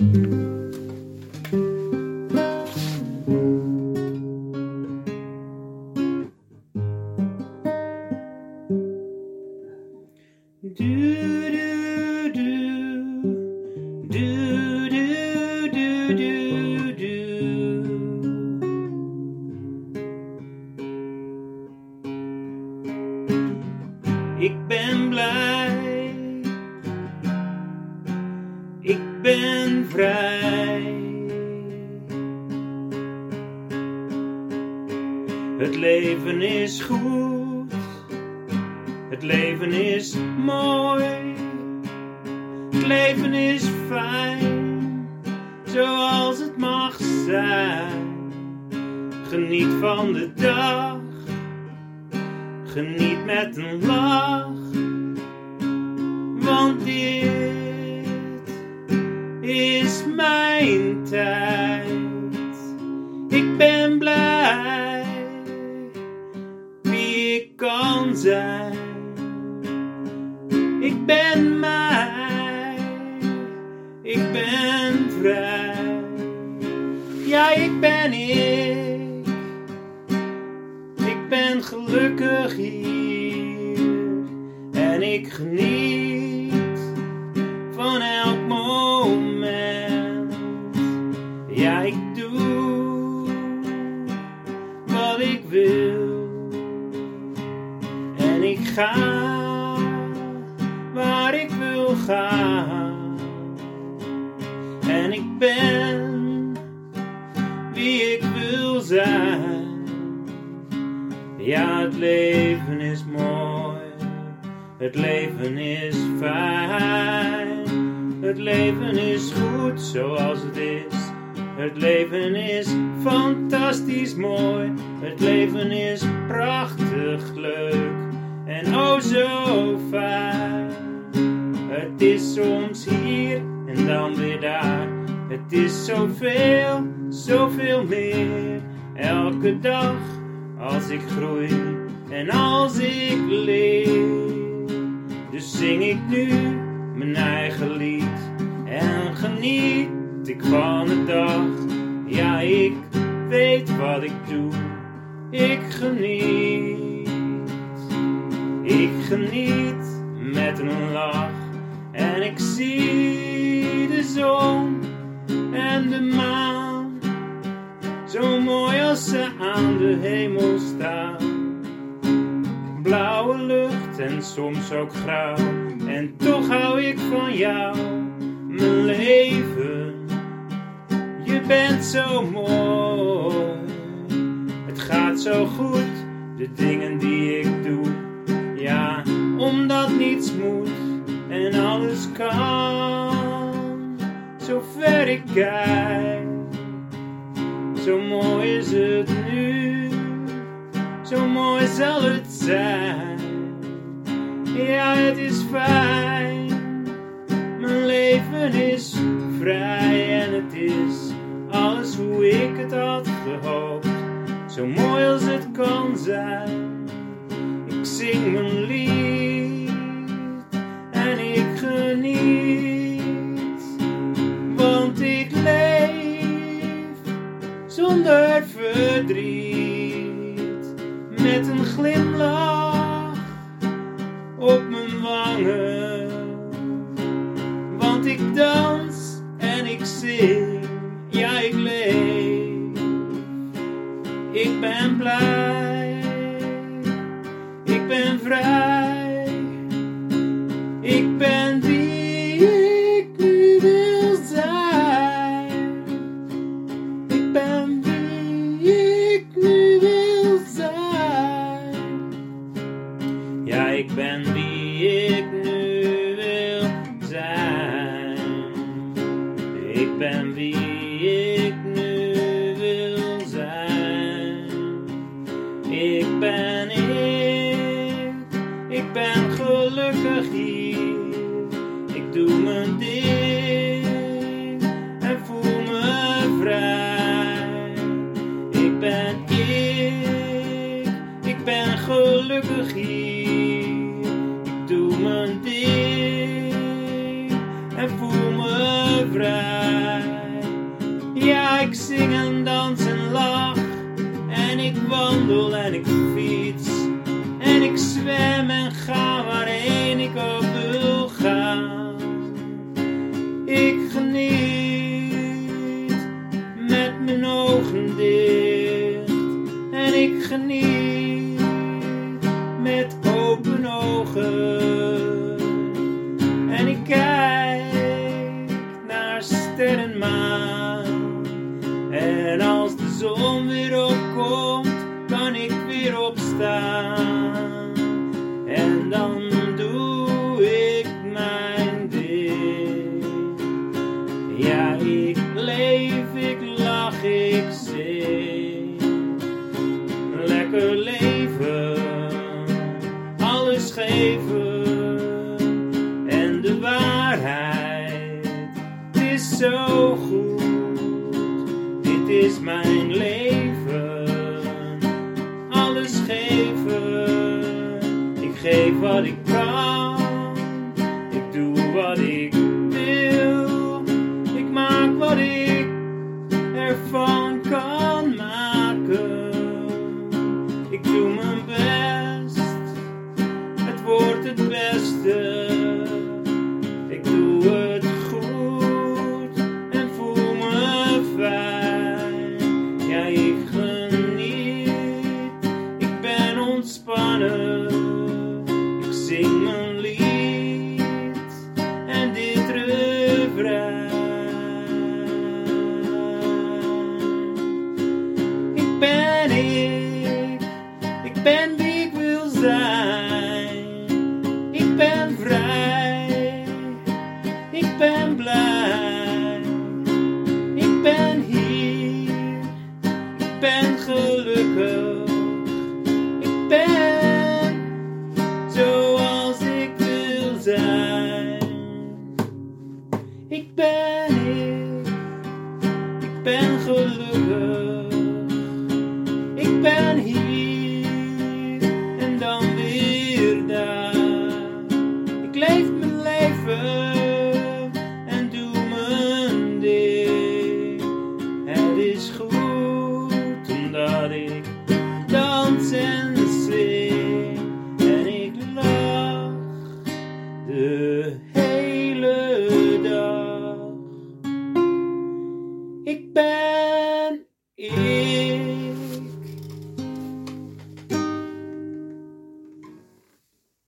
Ik Ik ben vrij. Het leven is goed. Het leven is mooi. Het leven is fijn. Zoals het mag zijn. Geniet van de dag. Geniet met een lach. Want dit Ik ben blij wie ik kan zijn. Ik ben mij, ik ben vrij. Ja, ik ben ik. Ik ben gelukkig hier en ik geniet ik ben wie ik wil zijn. Ja, het leven is mooi, het leven is fijn, het leven is goed zoals het is. Het leven is fantastisch mooi, het leven is prachtig leuk en oh zo fijn. Het is soms hier en dan weer daar, het is zoveel, zoveel meer, elke dag als ik groei en als ik leer. Dus zing ik nu mijn eigen lied en geniet ik van de dag. Ja, ik weet wat ik doe, ik geniet. Ik geniet met een lach en ik zie de zon de maan. Zo mooi als ze aan de hemel staan. Blauwe lucht en soms ook grauw. En toch hou ik van jou, mijn leven. Je bent zo mooi. Het gaat zo goed, de dingen die ik doe. Ja, omdat niets moet en alles kan. Zover ik kijk. Zo mooi is het nu, zo mooi zal het zijn. Ja, het is fijn, mijn leven is vrij en het is alles hoe ik het had gehoopt. Zo mooi als het kan zijn. Ik zing mijn lied Want ik dans en ik zing, ik geniet met mijn ogen dicht. En ik geniet met open ogen. 守护 right.